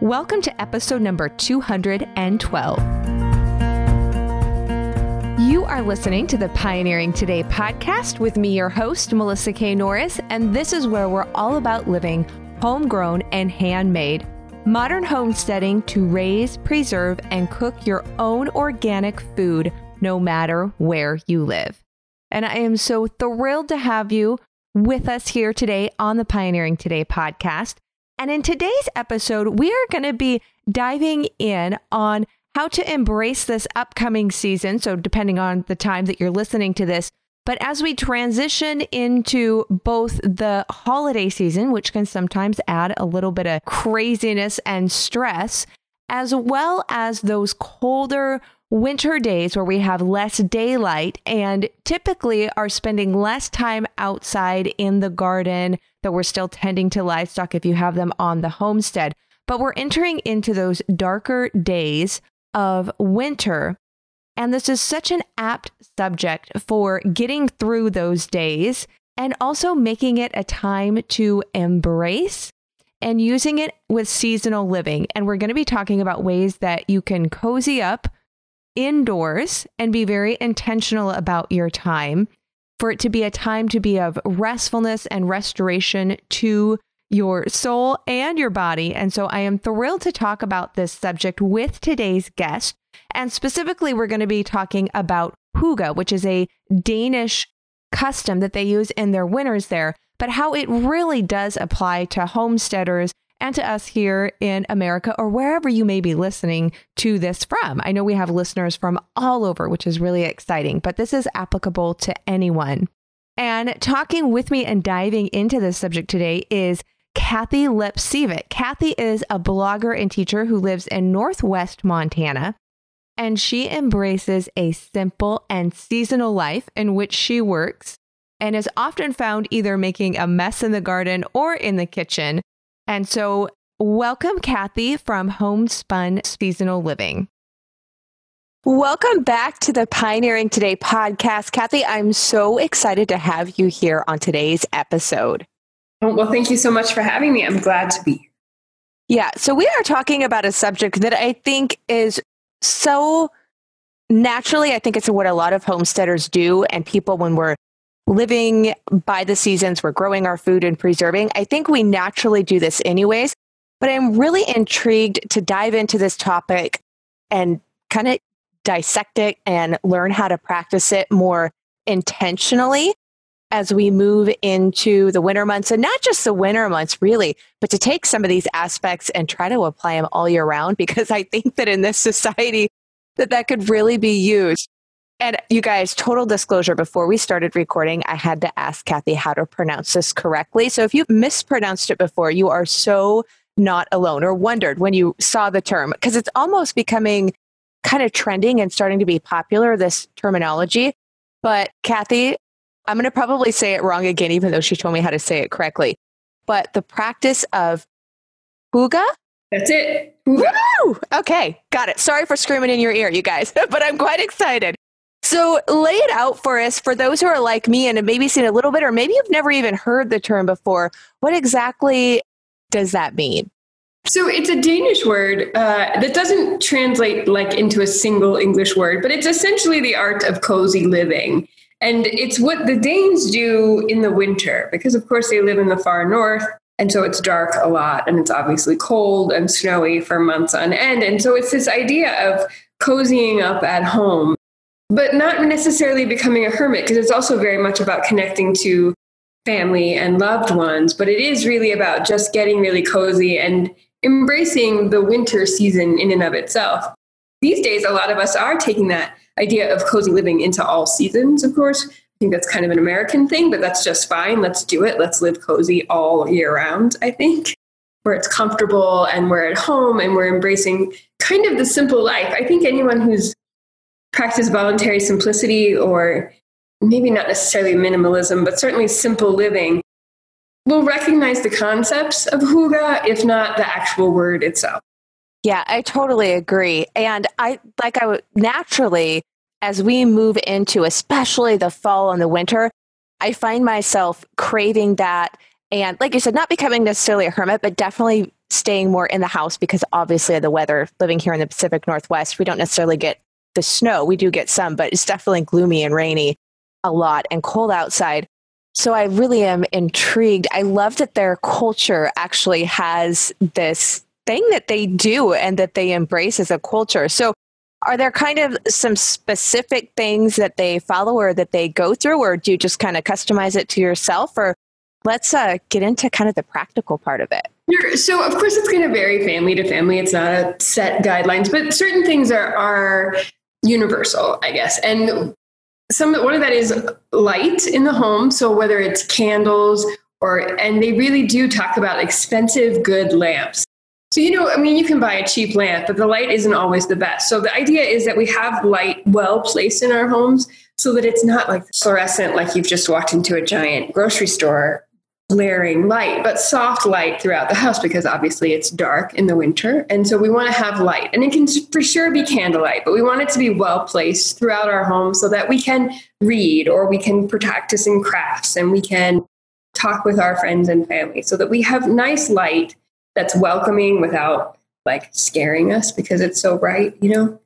Welcome to episode number 212. You are listening to the Pioneering Today podcast with me, your host, Melissa K. Norris, and this is where we're all about living homegrown and handmade, modern homesteading to raise, preserve, and cook your own organic food no matter where you live. And I am so thrilled to have you with us here today on the Pioneering Today podcast. And in today's episode, we are going to be diving in on how to embrace this upcoming season. So, depending on the time that you're listening to this, but as we transition into both the holiday season, which can sometimes add a little bit of craziness and stress, as well as those colder winter days where we have less daylight and typically are spending less time outside in the garden, that we're still tending to livestock if you have them on the homestead. But we're entering into those darker days of winter. And this is such an apt subject for getting through those days and also making it a time to embrace and using it with seasonal living. And we're going to be talking about ways that you can cozy up indoors and be very intentional about your time for it to be a time to be of restfulness and restoration to your soul and your body. And so I am thrilled to talk about this subject with today's guest. And specifically, we're going to be talking about huga, which is a Danish custom that they use in their winters there, but how it really does apply to homesteaders and to us here in America or wherever you may be listening to this from. I know we have listeners from all over, which is really exciting, but this is applicable to anyone. And talking with me and diving into this subject today is Kathie Lapcevic. Kathie is a blogger and teacher who lives in Northwest Montana, and she embraces a simple and seasonal life in which she works and is often found either making a mess in the garden or in the kitchen and so, welcome, Kathie from Homespun Seasonal Living. Welcome back to the Pioneering Today podcast. Kathie, I'm so excited to have you here on today's episode. Oh, well, thank you so much for having me. I'm glad to be here. Yeah, so we are talking about a subject that I think is so naturally, I think it's what a lot of homesteaders do, and people when we're living by the seasons, we're growing our food and preserving. I think we naturally do this anyways, but I'm really intrigued to dive into this topic and kind of dissect it and learn how to practice it more intentionally as we move into the winter months and not just the winter months really but to take some of these aspects and try to apply them all year round because i think that in this society that that could really be used and you guys, total disclosure before we started recording, I had to ask Kathie how to pronounce this correctly. So if you mispronounced it before, you are so not alone or wondered when you saw the term because it's almost becoming kind of trending and starting to be popular, this terminology. But Kathie, I'm going to probably say it wrong again, even though she told me how to say it correctly. But the practice of hygge. That's it. Woo! Okay, got it. Sorry for screaming in your ear, you guys, but I'm quite excited. So lay it out for us for those who are like me and have maybe seen a little bit, or maybe you've never even heard the term before. What exactly does that mean? So it's a Danish word uh, that doesn't translate like into a single English word, but it's essentially the art of cozy living. And it's what the Danes do in the winter, because of course they live in the far north. And so it's dark a lot and it's obviously cold and snowy for months on end. And so it's this idea of cozying up at home but not necessarily becoming a hermit because it's also very much about connecting to family and loved ones but it is really about just getting really cozy and embracing the winter season in and of itself. These days a lot of us are taking that idea of cozy living into all seasons of course. I think that's kind of an american thing but that's just fine. Let's do it. Let's live cozy all year round i think. Where it's comfortable and we're at home and we're embracing kind of the simple life. I think anyone who's practice voluntary simplicity or maybe not necessarily minimalism, but certainly simple living, will recognize the concepts of hygge, if not the actual word itself. Yeah, I totally agree. And I like I would naturally as we move into especially the fall and the winter, I find myself craving that and like you said not becoming necessarily a hermit but definitely staying more in the house because obviously of the weather living here in the Pacific Northwest, we don't necessarily get the snow. We do get some, but it's definitely gloomy and rainy a lot and cold outside. So I really am intrigued. I love that their culture actually has this thing that they do and that they embrace as a culture. So are there kind of some specific things that they follow or that they go through or do you just kind of customize it to yourself or let's uh, get into kind of the practical part of it Sure. So, of course, it's going to vary family to family. It's not a set guidelines, but certain things are, are universal, I guess. And some one of that is light in the home. So, whether it's candles or, and they really do talk about expensive, good lamps. So, you know, I mean, you can buy a cheap lamp, but the light isn't always the best. So, the idea is that we have light well placed in our homes so that it's not like fluorescent, like you've just walked into a giant grocery store glaring light, but soft light throughout the house because obviously it's dark in the winter. And so we want to have light. And it can for sure be candlelight, but we want it to be well placed throughout our home so that we can read or we can practice in crafts and we can talk with our friends and family so that we have nice light that's welcoming without like scaring us because it's so bright, you know?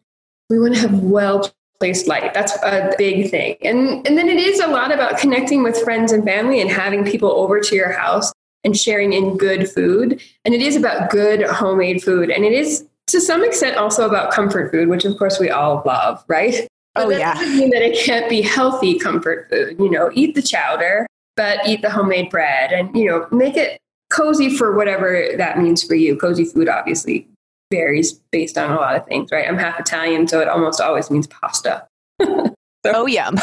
We want to have well place light. That's a big thing. And and then it is a lot about connecting with friends and family and having people over to your house and sharing in good food. And it is about good homemade food. And it is to some extent also about comfort food, which of course we all love, right? But oh that yeah. doesn't mean that it can't be healthy comfort food. You know, eat the chowder, but eat the homemade bread and, you know, make it cozy for whatever that means for you. Cozy food obviously varies based on a lot of things, right? I'm half Italian, so it almost always means pasta. so, oh, yum.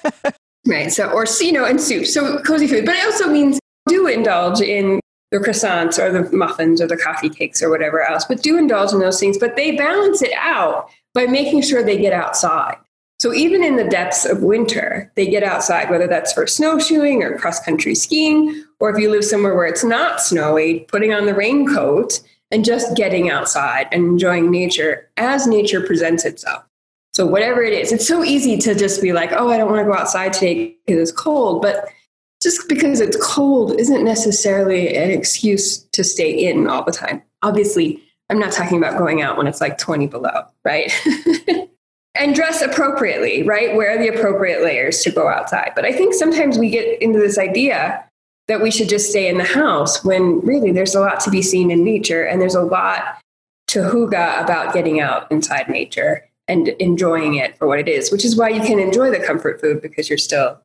right. So, or, you know, and soup. So cozy food. But it also means do indulge in the croissants or the muffins or the coffee cakes or whatever else, but do indulge in those things. But they balance it out by making sure they get outside. So even in the depths of winter, they get outside, whether that's for snowshoeing or cross country skiing, or if you live somewhere where it's not snowy, putting on the raincoat and just getting outside and enjoying nature as nature presents itself. So, whatever it is, it's so easy to just be like, oh, I don't want to go outside today because it's cold. But just because it's cold isn't necessarily an excuse to stay in all the time. Obviously, I'm not talking about going out when it's like 20 below, right? and dress appropriately, right? Wear the appropriate layers to go outside. But I think sometimes we get into this idea that we should just stay in the house when really there's a lot to be seen in nature and there's a lot to hygge about getting out inside nature and enjoying it for what it is, which is why you can enjoy the comfort food because you're still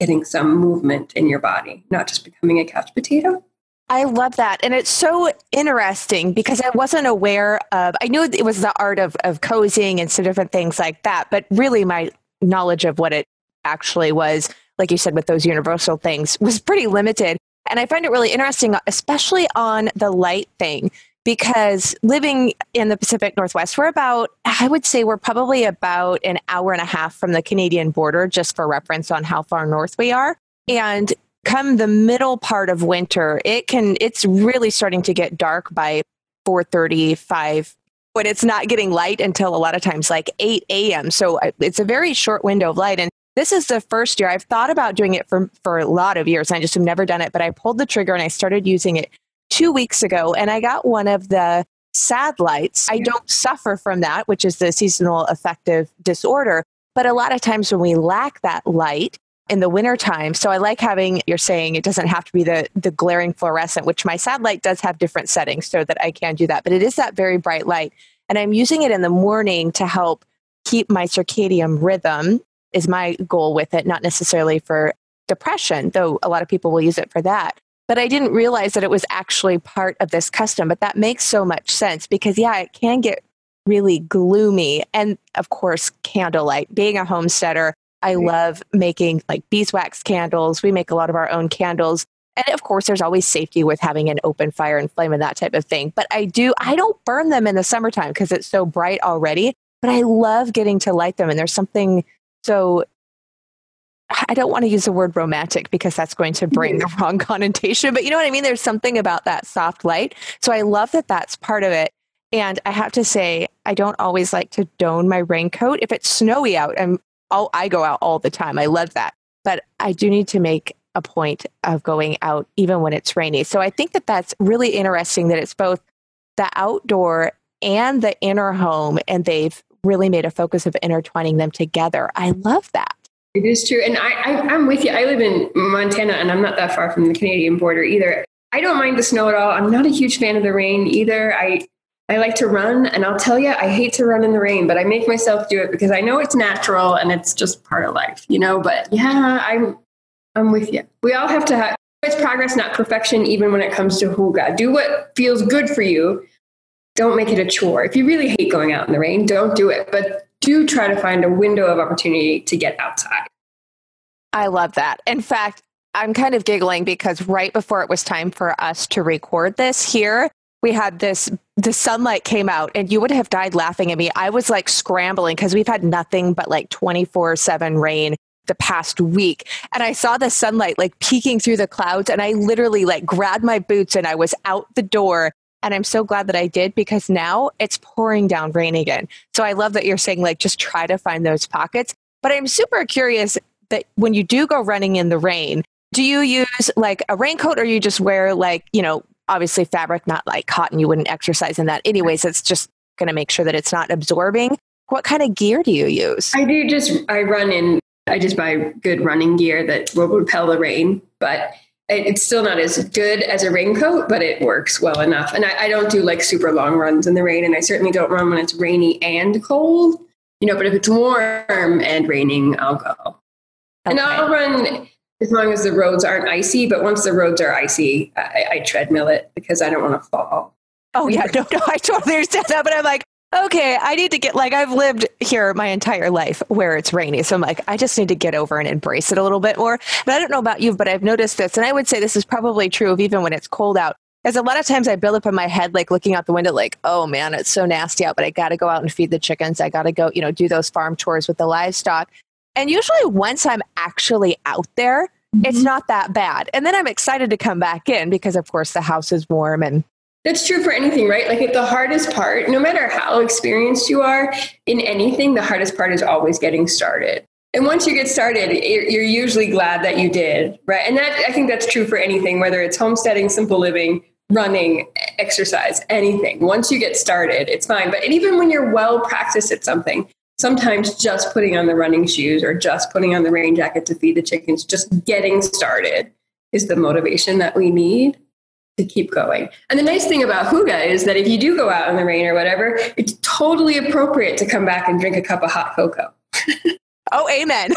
getting some movement in your body, not just becoming a couch potato. I love that. And it's so interesting because I wasn't aware of, I knew it was the art of, of cozying and some different things like that, but really my knowledge of what it actually was like you said, with those universal things was pretty limited. And I find it really interesting, especially on the light thing, because living in the Pacific Northwest, we're about, I would say, we're probably about an hour and a half from the Canadian border, just for reference on how far north we are. And come the middle part of winter, it can, it's really starting to get dark by 4:35 when it's not getting light until a lot of times like 8 a.m. So uh, it's a very short window of light. And this is the first year I've thought about doing it for, for a lot of years. And I just have never done it, but I pulled the trigger and I started using it two weeks ago and I got one of the sad lights. I don't suffer from that, which is the seasonal affective disorder. But a lot of times when we lack that light in the wintertime, so I like having, you're saying it doesn't have to be the, the glaring fluorescent, which my sad light does have different settings so that I can do that. But it is that very bright light. And I'm using it in the morning to help keep my circadian rhythm is my goal with it, not necessarily for depression, though a lot of people will use it for that. But I didn't realize that it was actually part of this custom. But that makes so much sense because, yeah, it can get really gloomy. And of course, candlelight. Being a homesteader, I love making like beeswax candles. We make a lot of our own candles. And of course, there's always safety with having an open fire and flame and that type of thing. But I do, I don't burn them in the summertime because it's so bright already. But I love getting to light them. And there's something so I don't want to use the word romantic because that's going to bring the mm-hmm. wrong connotation, but you know what I mean? There's something about that soft light. So I love that that's part of it. And I have to say, I don't always like to don my raincoat. If it's snowy out, and i I go out all the time. I love that. But I do need to make a point of going out even when it's rainy. So I think that that's really interesting that it's both the outdoor and the inner home, and they've really made a focus of intertwining them together. I love that. It is true. And I, I, am with you. I live in Montana and I'm not that far from the Canadian border either. I don't mind the snow at all. I'm not a huge fan of the rain either. I, I like to run, and I'll tell you, I hate to run in the rain, but I make myself do it because I know it's natural and it's just part of life, you know. But yeah, I'm I'm with you. We all have to have it's progress, not perfection, even when it comes to hygge. Do what feels good for you. Don't make it a chore. If you really hate going out in the rain, don't do it. But do try to find a window of opportunity to get outside. I love that. In fact, I'm kind of giggling because right before it was time for us to record this here, we had this the sunlight came out and you would have died laughing at me. I was like scrambling because we've had nothing but like 24/7 rain the past week and I saw the sunlight like peeking through the clouds and I literally like grabbed my boots and I was out the door and I'm so glad that I did because now it's pouring down rain again. So I love that you're saying like just try to find those pockets. But I'm super curious that when you do go running in the rain, do you use like a raincoat or you just wear like, you know, obviously fabric, not like cotton. You wouldn't exercise in that anyways. It's just going to make sure that it's not absorbing. What kind of gear do you use? I do just, I run in, I just buy good running gear that will repel the rain, but it's still not as good as a raincoat, but it works well enough. And I, I don't do like super long runs in the rain. And I certainly don't run when it's rainy and cold, you know, but if it's warm and raining, I'll go. Okay. And I'll run as long as the roads aren't icy. But once the roads are icy, I, I treadmill it because I don't want to fall. Oh yeah, no, no, I totally understand that. But I'm like, okay, I need to get like I've lived here my entire life where it's rainy. So I'm like, I just need to get over and embrace it a little bit more. But I don't know about you, but I've noticed this, and I would say this is probably true of even when it's cold out. As a lot of times I build up in my head, like looking out the window, like, oh man, it's so nasty out, but I got to go out and feed the chickens. I got to go, you know, do those farm tours with the livestock. And usually once I'm actually out there, mm-hmm. it's not that bad. And then I'm excited to come back in because, of course, the house is warm and that's true for anything, right? Like the hardest part, no matter how experienced you are in anything, the hardest part is always getting started. And once you get started, you're usually glad that you did, right? And that I think that's true for anything, whether it's homesteading, simple living, running, exercise, anything. Once you get started, it's fine. But even when you're well practiced at something, sometimes just putting on the running shoes or just putting on the rain jacket to feed the chickens, just getting started is the motivation that we need to keep going. And the nice thing about hygge is that if you do go out in the rain or whatever, it's totally appropriate to come back and drink a cup of hot cocoa. oh, amen.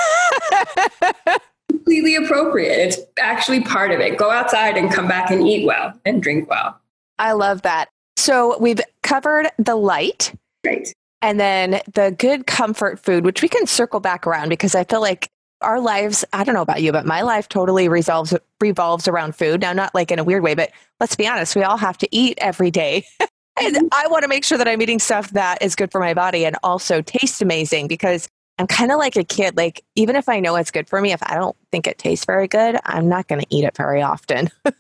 Completely appropriate. It's actually part of it. Go outside and come back and eat well and drink well. I love that. So we've covered the light. Right. And then the good comfort food, which we can circle back around because I feel like our lives, I don't know about you, but my life totally resolves revolves around food. Now not like in a weird way, but let's be honest, we all have to eat every day. and mm-hmm. I want to make sure that I'm eating stuff that is good for my body and also tastes amazing because I'm kind of like a kid. Like, even if I know it's good for me, if I don't think it tastes very good, I'm not going to eat it very often.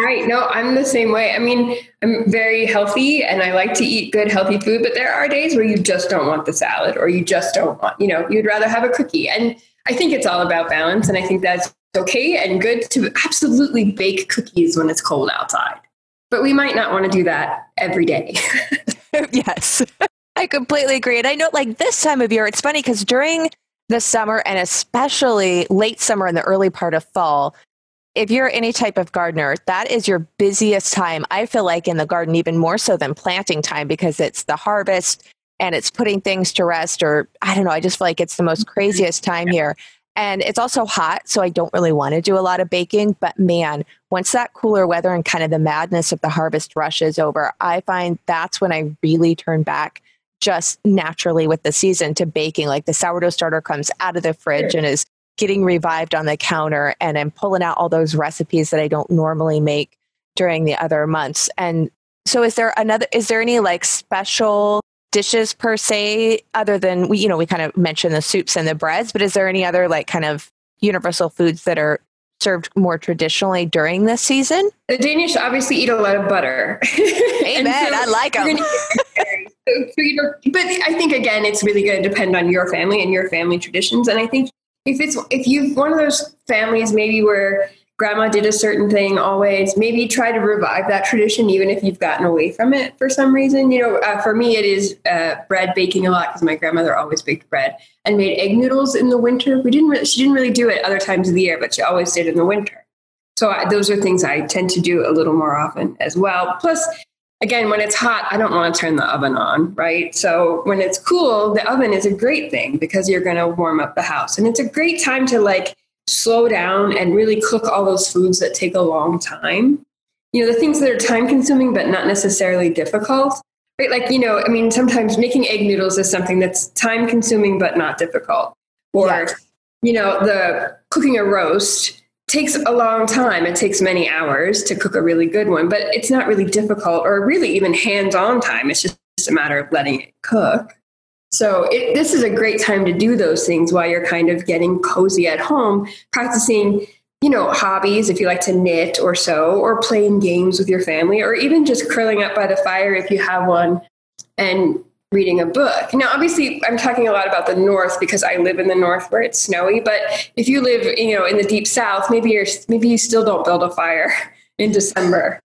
Right. No, I'm the same way. I mean, I'm very healthy and I like to eat good, healthy food, but there are days where you just don't want the salad or you just don't want, you know, you'd rather have a cookie. And I think it's all about balance. And I think that's okay and good to absolutely bake cookies when it's cold outside. But we might not want to do that every day. yes. I completely agree. And I know, like, this time of year, it's funny because during the summer and especially late summer and the early part of fall, if you're any type of gardener, that is your busiest time. I feel like in the garden, even more so than planting time, because it's the harvest and it's putting things to rest, or I don't know, I just feel like it's the most craziest time here. And it's also hot, so I don't really want to do a lot of baking. But man, once that cooler weather and kind of the madness of the harvest rush is over, I find that's when I really turn back just naturally with the season to baking. Like the sourdough starter comes out of the fridge and is getting revived on the counter and I'm pulling out all those recipes that I don't normally make during the other months. And so is there another is there any like special dishes per se other than we you know we kind of mentioned the soups and the breads, but is there any other like kind of universal foods that are served more traditionally during this season? The Danish obviously eat a lot of butter. Amen. so I like them. so, so, you know, but I think again, it's really going to depend on your family and your family traditions. And I think if it's if you've one of those families maybe where grandma did a certain thing always. Maybe try to revive that tradition even if you've gotten away from it for some reason. You know uh, for me it is uh, bread baking a lot because my grandmother always baked bread and made egg noodles in the winter. We didn't really, she didn't really do it other times of the year but she always did in the winter. So I, those are things i tend to do a little more often as well. Plus again when it's hot i don't want to turn the oven on right? So when it's cool the oven is a great thing because you're going to warm up the house. And it's a great time to like slow down and really cook all those foods that take a long time. You know, the things that are time consuming but not necessarily difficult. Right? Like, you know, I mean, sometimes making egg noodles is something that's time consuming but not difficult. Or, yes. you know, the cooking a roast takes a long time. It takes many hours to cook a really good one, but it's not really difficult or really even hands on time. It's just a matter of letting it cook. So it, this is a great time to do those things while you're kind of getting cozy at home, practicing, you know, hobbies if you like to knit or sew, or playing games with your family, or even just curling up by the fire if you have one and reading a book. Now, obviously, I'm talking a lot about the north because I live in the north where it's snowy. But if you live, you know, in the deep south, maybe you're maybe you still don't build a fire in December,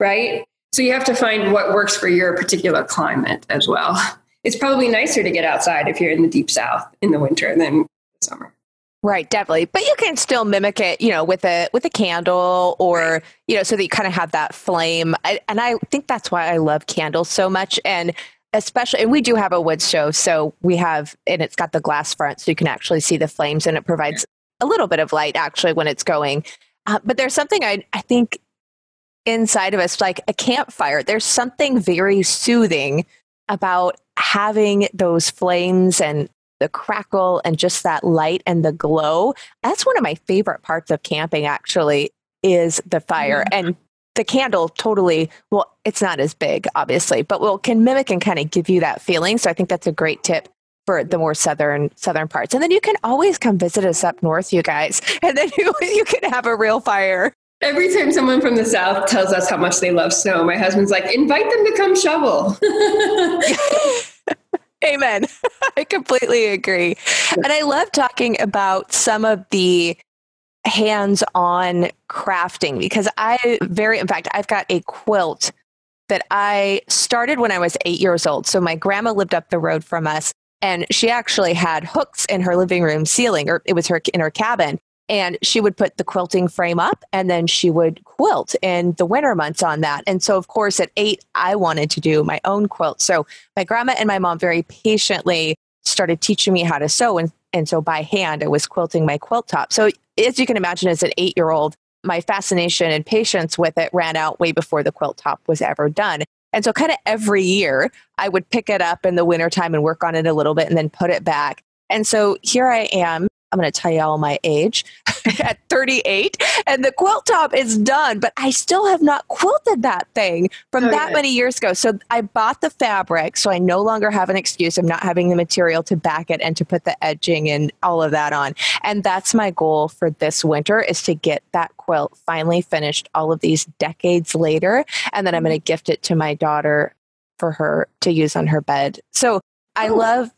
right? So you have to find what works for your particular climate as well it's probably nicer to get outside if you're in the deep south in the winter than summer. Right, definitely. But you can still mimic it, you know, with a with a candle or, right. you know, so that you kind of have that flame. I, and I think that's why I love candles so much and especially and we do have a wood stove, so we have and it's got the glass front so you can actually see the flames and it provides a little bit of light actually when it's going. Uh, but there's something I I think inside of us like a campfire. There's something very soothing about having those flames and the crackle and just that light and the glow. That's one of my favorite parts of camping, actually, is the fire. Mm-hmm. And the candle totally, well, it's not as big, obviously, but will can mimic and kind of give you that feeling. So I think that's a great tip for the more southern southern parts. And then you can always come visit us up north, you guys, and then you, you can have a real fire. Every time someone from the South tells us how much they love snow, my husband's like, invite them to come shovel. Amen. I completely agree. And I love talking about some of the hands on crafting because I very, in fact, I've got a quilt that I started when I was eight years old. So my grandma lived up the road from us and she actually had hooks in her living room ceiling, or it was her in her cabin and she would put the quilting frame up and then she would quilt in the winter months on that. And so, of course, at eight, I wanted to do my own quilt. So, my grandma and my mom very patiently started teaching me how to sew. And, and so, by hand, I was quilting my quilt top. So, as you can imagine, as an eight year old, my fascination and patience with it ran out way before the quilt top was ever done. And so, kind of every year, I would pick it up in the wintertime and work on it a little bit and then put it back. And so here I am I'm going to tell you all my age at 38 and the quilt top is done, but I still have not quilted that thing from okay. that many years ago. So I bought the fabric, so I no longer have an excuse of not having the material to back it and to put the edging and all of that on. And that's my goal for this winter is to get that quilt finally finished all of these decades later and then I'm going to mm-hmm. gift it to my daughter for her to use on her bed. So I oh. love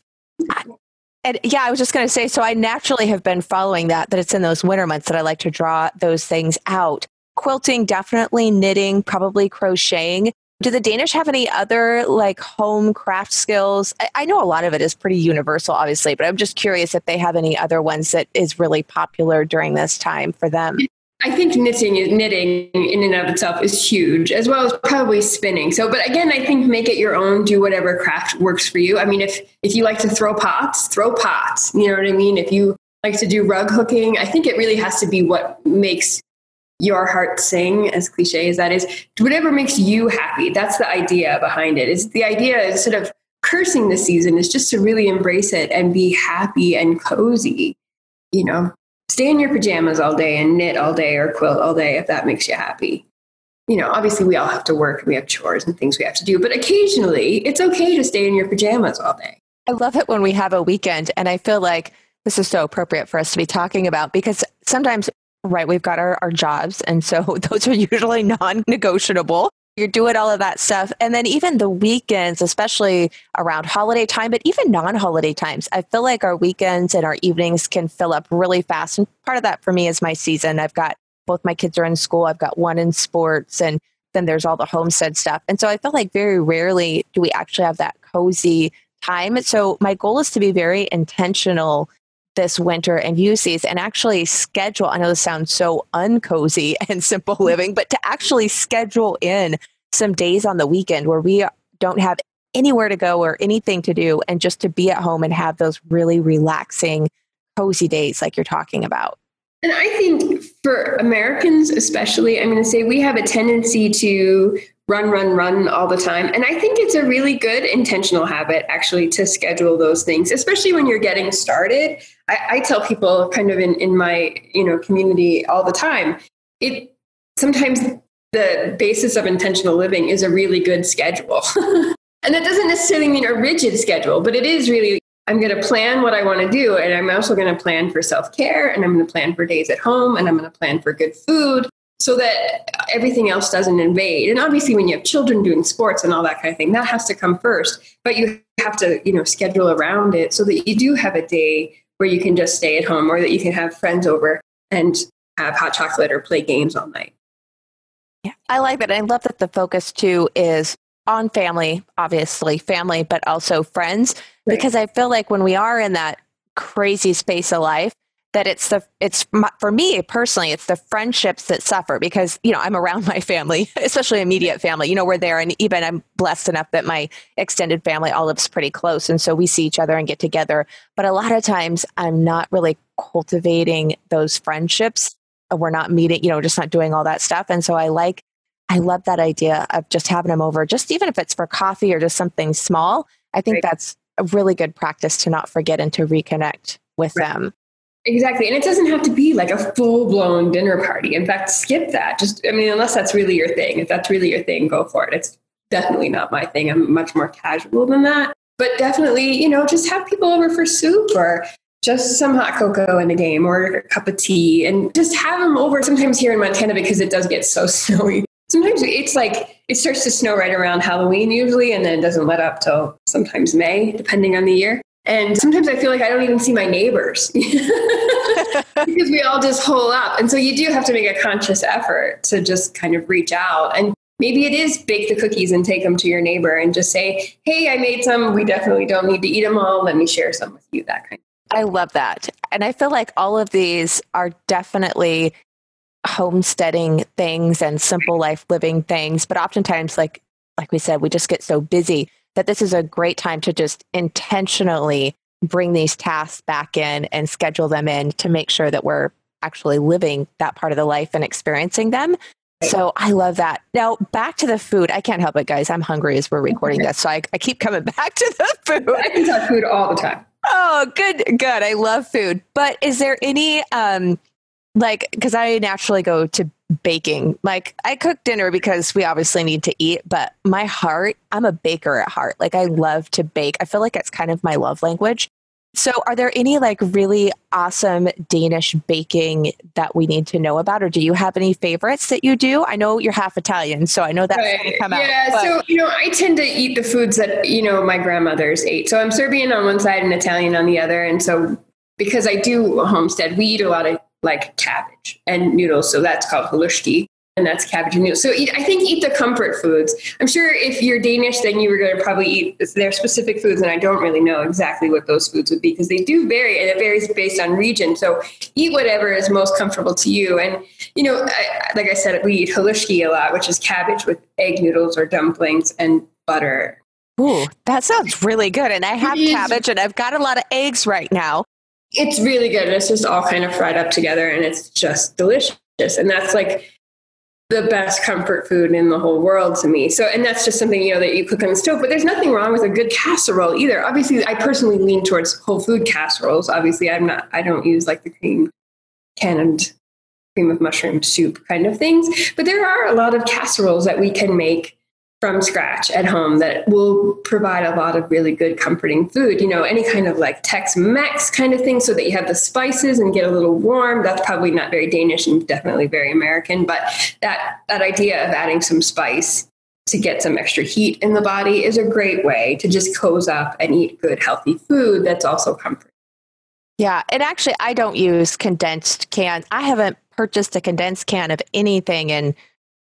and yeah, I was just going to say, so I naturally have been following that, that it's in those winter months that I like to draw those things out. Quilting, definitely knitting, probably crocheting. Do the Danish have any other like home craft skills? I, I know a lot of it is pretty universal, obviously, but I'm just curious if they have any other ones that is really popular during this time for them. I think knitting is knitting in and of itself is huge, as well as probably spinning. So, but again, I think make it your own. Do whatever craft works for you. I mean, if if you like to throw pots, throw pots. You know what I mean? If you like to do rug hooking, I think it really has to be what makes your heart sing, as cliche as that is. Whatever makes you happy. That's the idea behind it. Is the idea instead of cursing the season is just to really embrace it and be happy and cozy. You know, stay in your pajamas all day and knit all day or quilt all day if that makes you happy. You know, obviously we all have to work, and we have chores and things we have to do, but occasionally it's okay to stay in your pajamas all day. I love it when we have a weekend and I feel like this is so appropriate for us to be talking about because sometimes right we've got our, our jobs and so those are usually non-negotiable you're doing all of that stuff. And then even the weekends, especially around holiday time, but even non holiday times, I feel like our weekends and our evenings can fill up really fast. And part of that for me is my season. I've got both my kids are in school, I've got one in sports, and then there's all the homestead stuff. And so I feel like very rarely do we actually have that cozy time. So my goal is to be very intentional this winter and use these and actually schedule. I know this sounds so uncozy and simple mm-hmm. living, but to actually schedule in some days on the weekend where we don't have anywhere to go or anything to do and just to be at home and have those really relaxing, cozy days like you're talking about. And I think for Americans, especially, I'm going to say we have a tendency to run, run, run all the time. And I think it's a really good intentional habit actually to schedule those things, especially when you're getting started. I, I tell people kind of in, in my, you know, community all the time, it sometimes the basis of intentional living is a really good schedule. and that doesn't necessarily mean a rigid schedule, but it is really I'm going to plan what I want to do. And I'm also going to plan for self care and I'm going to plan for days at home and I'm going to plan for good food so that everything else doesn't invade. And obviously, when you have children doing sports and all that kind of thing, that has to come first. But you have to, you know, schedule around it so that you do have a day where you can just stay at home or that you can have friends over and have hot chocolate or play games all night. Yeah, I like that. I love that the focus too is on family, obviously, family, but also friends. Right. Because I feel like when we are in that crazy space of life, that it's the it's for me personally it's the friendships that suffer because you know i'm around my family especially immediate family you know we're there and even i'm blessed enough that my extended family all lives pretty close. And so we see each other and get together. But a lot of times i'm not really cultivating those friendships. We're not meeting you know just not doing all that stuff. And so i like i love that idea of just having them over just even if it's for coffee or just something small. I think right. that's a really good practice to not forget and to reconnect with right. them Exactly. And it doesn't have to be like a full blown dinner party. In fact, skip that. Just, I mean, unless that's really your thing. If that's really your thing, go for it. It's definitely not my thing. I'm much more casual than that. But definitely, you know, just have people over for soup or just some hot cocoa in a game or a cup of tea and just have them over sometimes here in Montana because it does get so snowy. Sometimes it's like it starts to snow right around Halloween usually and then it doesn't let up till sometimes May, depending on the year. And sometimes I feel like I don't even see my neighbors because we all just hole up. And so you do have to make a conscious effort to just kind of reach out. And maybe it is bake the cookies and take them to your neighbor and just say, hey, I made some. We definitely don't need to eat them all. Let me share some with you, that kind of I love that. And I feel like all of these are definitely homesteading things and simple life living things. But oftentimes, like like we said, we just get so busy that this is a great time to just intentionally bring these tasks back in and schedule them in to make sure that we're actually living that part of the life and experiencing them. So I love that. Now back to the food. I can't help it, guys. I'm hungry as we're recording this, so I, I keep coming back to the food. I can talk food all the time. Oh, good, good. I love food. But is there any um like because I naturally go to baking. Like I cook dinner because we obviously need to eat, but my heart, I'm a baker at heart. Like I love to bake. I feel like it's kind of my love language. So are there any like really awesome Danish baking that we need to know about or do you have any favorites that you do? I know you're half Italian, so I know that's right. going to come yeah, out. Yeah, so you know, I tend to eat the foods that, you know, my grandmothers ate. So I'm Serbian on one side and Italian on the other, and so because I do homestead, we eat a lot of like cabbage and noodles. So that's called halushki. And that's cabbage and noodles. So eat, I think eat the comfort foods. I'm sure if you're Danish, then you were going to probably eat their specific foods. And I don't really know exactly what those foods would be because they do vary and it varies based on region. So eat whatever is most comfortable to you. And, you know, I, like I said, we eat halushki a lot, which is cabbage with egg noodles or dumplings and butter. Ooh, that sounds really good. And I have mm-hmm. cabbage and I've got a lot of eggs right now. It's really good. It's just all kind of fried up together and it's just delicious. And that's like the best comfort food in the whole world to me. So, and that's just something, you know, that you cook on the stove, but there's nothing wrong with a good casserole either. Obviously, I personally lean towards whole food casseroles. Obviously, I'm not, I don't use like the cream canned cream of mushroom soup kind of things, but there are a lot of casseroles that we can make from scratch at home that will provide a lot of really good comforting food you know any kind of like tex-mex kind of thing so that you have the spices and get a little warm that's probably not very danish and definitely very american but that that idea of adding some spice to get some extra heat in the body is a great way to just cozy up and eat good, healthy food that's also comforting. Yeah. And actually, I don't use condensed cans. I haven't purchased a condensed can of anything in,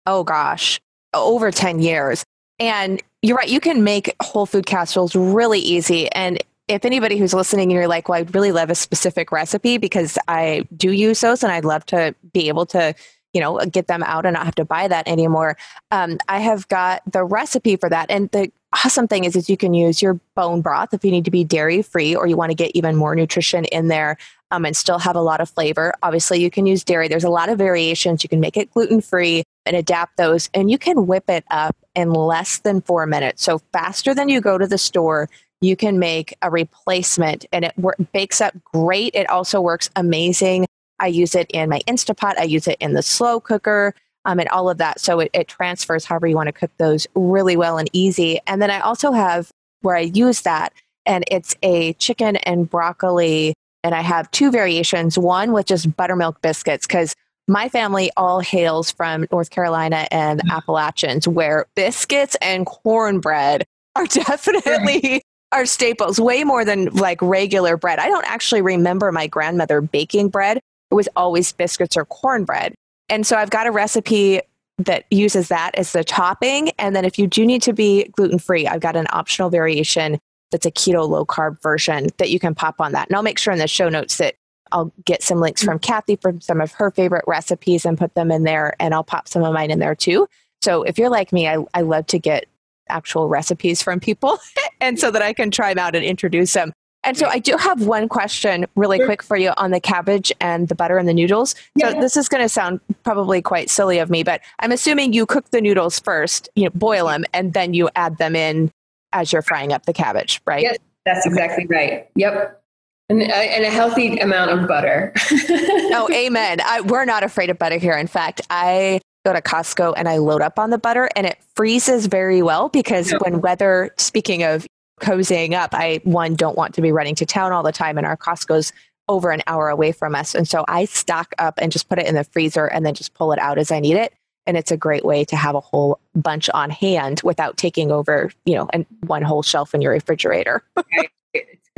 oh gosh, over 10 years. And you're right, you can make whole food casseroles really easy. And if anybody who's listening and you're like, well, I'd really love a specific recipe because I do use those and I'd love to be able to you know, get them out and not have to buy that anymore. Um, I have got the recipe for that. And the awesome thing is, is you can use your bone broth if you need to be dairy free or you want to get even more nutrition in there um, and still have a lot of flavor. Obviously, you can use dairy. There's a lot of variations. You can make it gluten free and adapt those, and you can whip it up in less than four minutes. So faster than you go to the store. You can make a replacement and it bakes up great. It also works amazing I use it in my Instapot. I use it in the slow cooker um, and all of that. So it, it transfers however you want to cook those really well and easy. And then I also have where I use that, and it's a chicken and broccoli. And I have two variations one with just buttermilk biscuits, because my family all hails from North Carolina and mm-hmm. Appalachians, where biscuits and cornbread are definitely are staples way more than like regular bread. I don't actually remember my grandmother baking bread, it was always biscuits or cornbread. And so I've got a recipe that uses that as the topping. And then if you do need to be gluten free, I've got an optional variation that's a keto low carb version that you can pop on that. And I'll make sure in the show notes that I'll get some links from Kathie from some of her favorite recipes and put them in there. And I'll pop some of mine in there too. So if you're like me, I, I love to get actual recipes from people and so that I can try them out and introduce them. And so I do have one question really sure. quick for you on the cabbage and the butter and the noodles. Yeah. So this is going to sound probably quite silly of me, but I'm assuming you cook the noodles first, you know, boil them, and then you add them in as you're frying up the cabbage, right? Yes, that's exactly right. Yep. And, uh, and a healthy amount of butter. oh, amen. I, we're not afraid of butter here. In fact, I go to Costco and I load up on the butter and it freezes very well because when weather, speaking of cozying up, I one don't want to be running to town all the time, and our Costco's over an hour away from us, and so I stock up and just put it in the freezer and then just pull it out as I need it. And it's a great way to have a whole bunch on hand without taking over, you know, and one whole shelf in your refrigerator.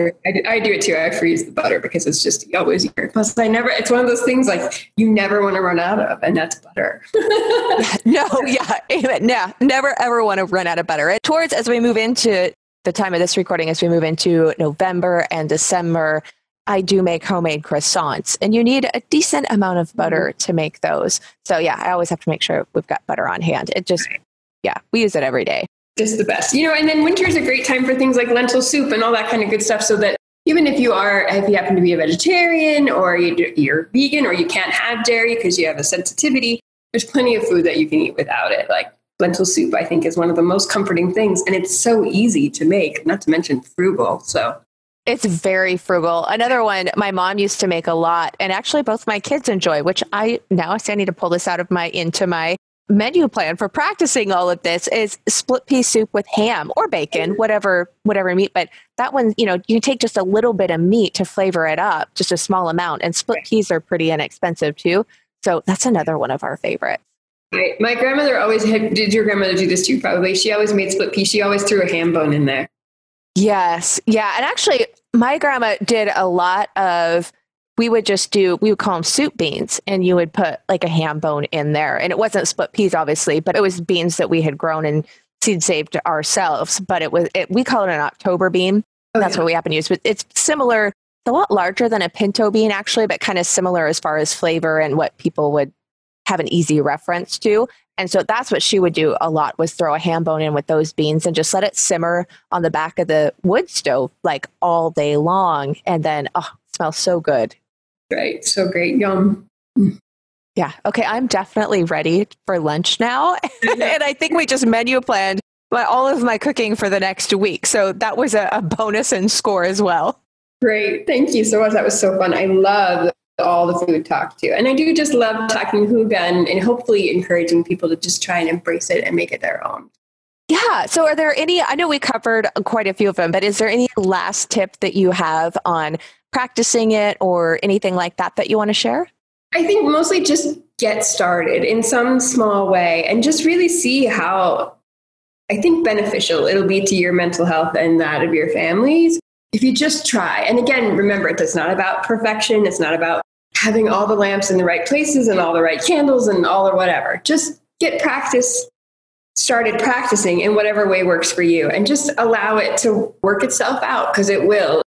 I, I, do it too. I freeze the butter because it's just always here. Plus, I never, it's one of those things like you never want to run out of, and that's butter. no, yeah, amen. Yeah, never ever want to run out of butter. And towards as we move into the time of this recording, as we move into November and December, I do make homemade croissants, and you need a decent amount of butter mm-hmm. to make those. So, yeah, I always have to make sure we've got butter on hand. It just, yeah, we use it every day. Just the best. You know, and then winter is a great time for things like lentil soup and all that kind of good stuff so that even if you are, if you happen to be a vegetarian or you're vegan or you can't have dairy because you have a sensitivity, there's plenty of food that you can eat without it. Like lentil soup, I think, is one of the most comforting things. And it's so easy to make, not to mention frugal. So it's very frugal. Another one my mom used to make a lot, and actually both my kids enjoy, which I now I say I need to pull this out of my into my menu plan for practicing all of this is split pea soup with ham or bacon, whatever whatever meat. But that one, you know, you take just a little bit of meat to flavor it up, just a small amount. And split peas are pretty inexpensive too. So that's another one of our favorites. Right. My grandmother always had, did your grandmother do this too? Probably. She always made split pea. She always threw a ham bone in there. Yes. Yeah. And actually, my grandma did a lot of, we would just do, we would call them soup beans, and you would put like a ham bone in there. And it wasn't split peas, obviously, but it was beans that we had grown and seed saved ourselves. But it was, it, we call it an October bean. Oh, That's yeah. what we happen to use. But it's similar, it's a lot larger than a pinto bean, actually, but kind of similar as far as flavor and what people would have an easy reference to. And so that's what she would do a lot was throw a ham bone in with those beans and just let it simmer on the back of the wood stove like all day long. And then, oh, smells so good. Right. So great. Yum. Yeah. Okay. I'm definitely ready for lunch now. and I think we just menu planned my, all of my cooking for the next week. So that was a, a bonus and score as well. Great. Thank you so much. That was so fun. I love all the food talk to. And I do just love talking hygge and, and hopefully encouraging people to just try and embrace it and make it their own. Yeah. So, are there any? I know we covered quite a few of them, but is there any last tip that you have on practicing it or anything like that that you want to share? I think mostly just get started in some small way and just really see how I think, beneficial it'll be to your mental health and that of your families if you just try. And again, remember, it's not about perfection. It's not about having all the lamps in the right places and all the right candles and all or whatever. Just get practice started practicing in whatever way works for you and just allow it to work itself out because it will.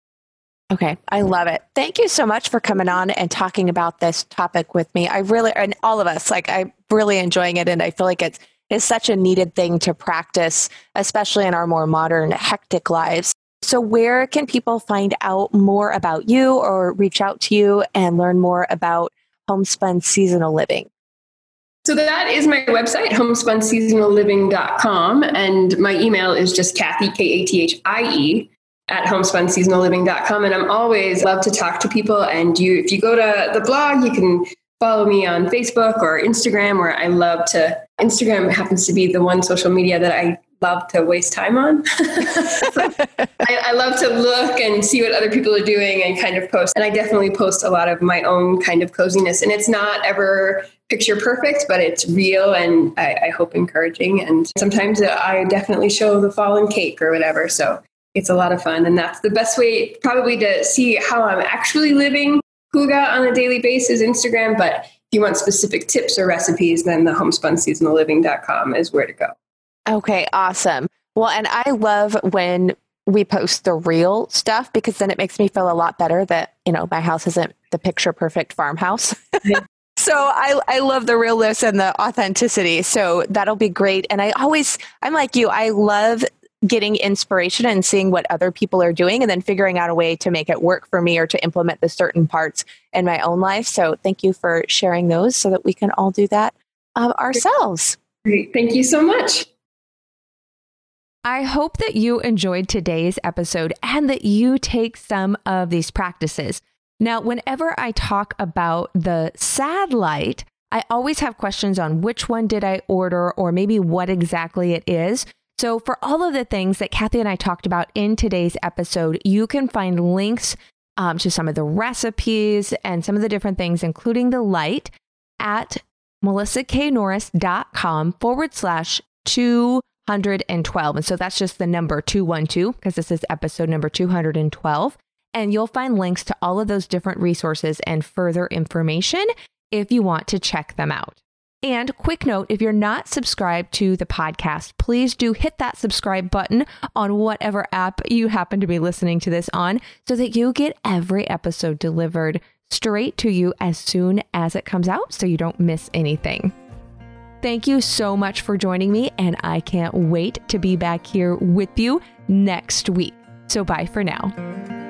Okay, I love it. Thank you so much for coming on and talking about this topic with me. I really, and all of us, like, I'm really enjoying it. And I feel like it's, it's such a needed thing to practice, especially in our more modern, hectic lives. So, where can people find out more about you or reach out to you and learn more about homespun seasonal living? So that is my website, homespunseasonalliving.com. And my email is just Kathie, K A T H I E, at homespunseasonalliving.com. And I'm always love to talk to people. And you, if you go to the blog, you can follow me on Facebook or Instagram, where I love to. Instagram happens to be the one social media that I love to waste time on. I, I, love to look and see what other people are doing and kind of post. And I definitely post a lot of my own kind of coziness. And it's not ever picture perfect, but it's real and I, I hope encouraging. And sometimes I definitely show the fallen cake or whatever. So it's a lot of fun. And that's the best way probably to see how I'm actually living hygge on a daily basis, Instagram. But if you want specific tips or recipes, then the homespunseasonalliving.com is where to go. Okay, awesome. Well, and I love when we post the real stuff because then it makes me feel a lot better that, you know, my house isn't the picture perfect farmhouse. so I, I love the realness and the authenticity. So that'll be great. And I always, I'm like you, I love getting inspiration and seeing what other people are doing and then figuring out a way to make it work for me or to implement the certain parts in my own life. So thank you for sharing those so that we can all do that um, ourselves. Great. Thank you so much. I hope that you enjoyed today's episode and that you take some of these practices. Now, whenever I talk about the sad light, I always have questions on which one did I order or maybe what exactly it is. So, for all of the things that Kathie and I talked about in today's episode, you can find links um, to some of the recipes and some of the different things, including the light, at melissaknorris.com forward slash two 212. And so that's just the number 212 because this is episode number 212. And you'll find links to all of those different resources and further information if you want to check them out. And quick note if you're not subscribed to the podcast, please do hit that subscribe button on whatever app you happen to be listening to this on so that you get every episode delivered straight to you as soon as it comes out so you don't miss anything. Thank you so much for joining me, and I can't wait to be back here with you next week. So, bye for now.